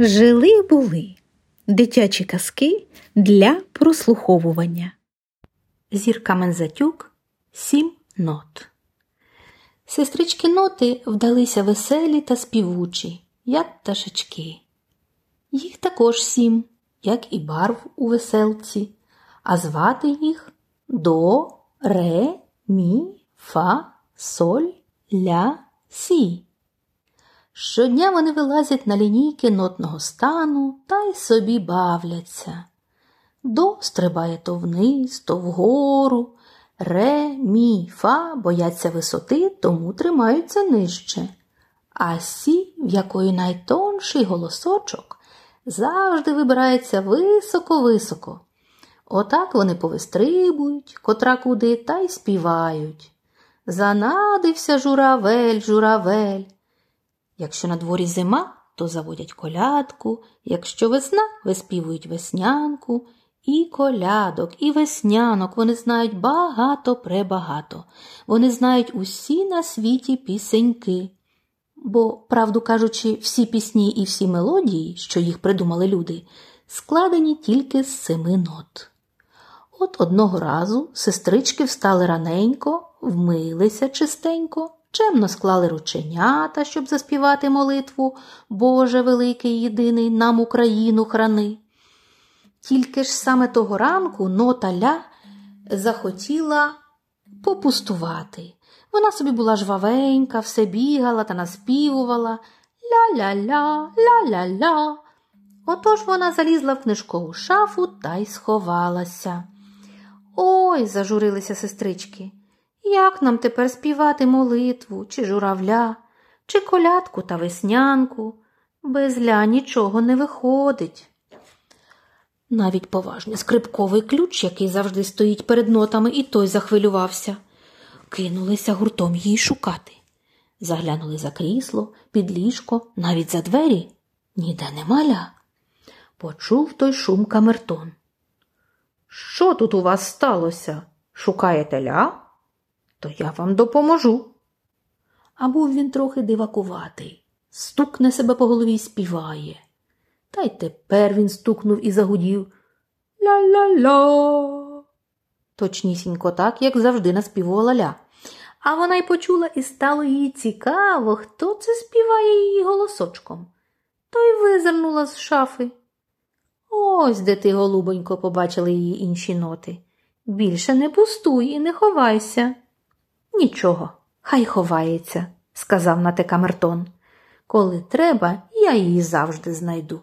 Жили були дитячі казки для прослуховування. Зірка Мензатюк сім нот. Сестрички ноти вдалися веселі та співучі, як пташечки. Їх також сім, як і барв у веселці, а звати їх до, ре, мі, фа, соль, ля, сі. Щодня вони вилазять на лінійки нотного стану та й собі бавляться. До стрибає то вниз, то вгору, ре, мі, фа бояться висоти, тому тримаються нижче. А сі, в якої найтонший голосочок, завжди вибирається високо-високо. Отак вони повистрибують, котра куди та й співають. Занадився журавель, журавель. Якщо на дворі зима, то заводять колядку, якщо весна виспівують веснянку, і колядок, і веснянок вони знають багато пребагато. Вони знають усі на світі пісеньки. Бо, правду кажучи, всі пісні і всі мелодії, що їх придумали люди, складені тільки з семи нот. От одного разу сестрички встали раненько, вмилися чистенько чемно склали рученята, щоб заспівати молитву Боже великий єдиний нам Україну храни. Тільки ж саме того ранку нота ля захотіла попустувати. Вона собі була жвавенька, все бігала та наспівувала ля-ля-ля, ля-ля-ля. Отож вона залізла в книжкову шафу та й сховалася. Ой, зажурилися сестрички. Як нам тепер співати молитву, чи журавля, чи колядку та веснянку? Без ля нічого не виходить. Навіть поважний скрипковий ключ, який завжди стоїть перед нотами, і той захвилювався. Кинулися гуртом її шукати. Заглянули за крісло, під ліжко, навіть за двері. Ніде нема ля. Почув той шум камертон. Що тут у вас сталося? Шукаєте ля? То я вам допоможу. А був він трохи дивакуватий, стукне себе по голові і співає. Та й тепер він стукнув і загудів ля-ля-ля. Точнісінько так, як завжди наспівувала ля. А вона й почула і стало їй цікаво, хто це співає її голосочком. То й визирнула з шафи. Ось де ти, голубонько, побачили її інші ноти. Більше не пустуй і не ховайся. Нічого, хай ховається, сказав Натека Мертон. Коли треба, я її завжди знайду.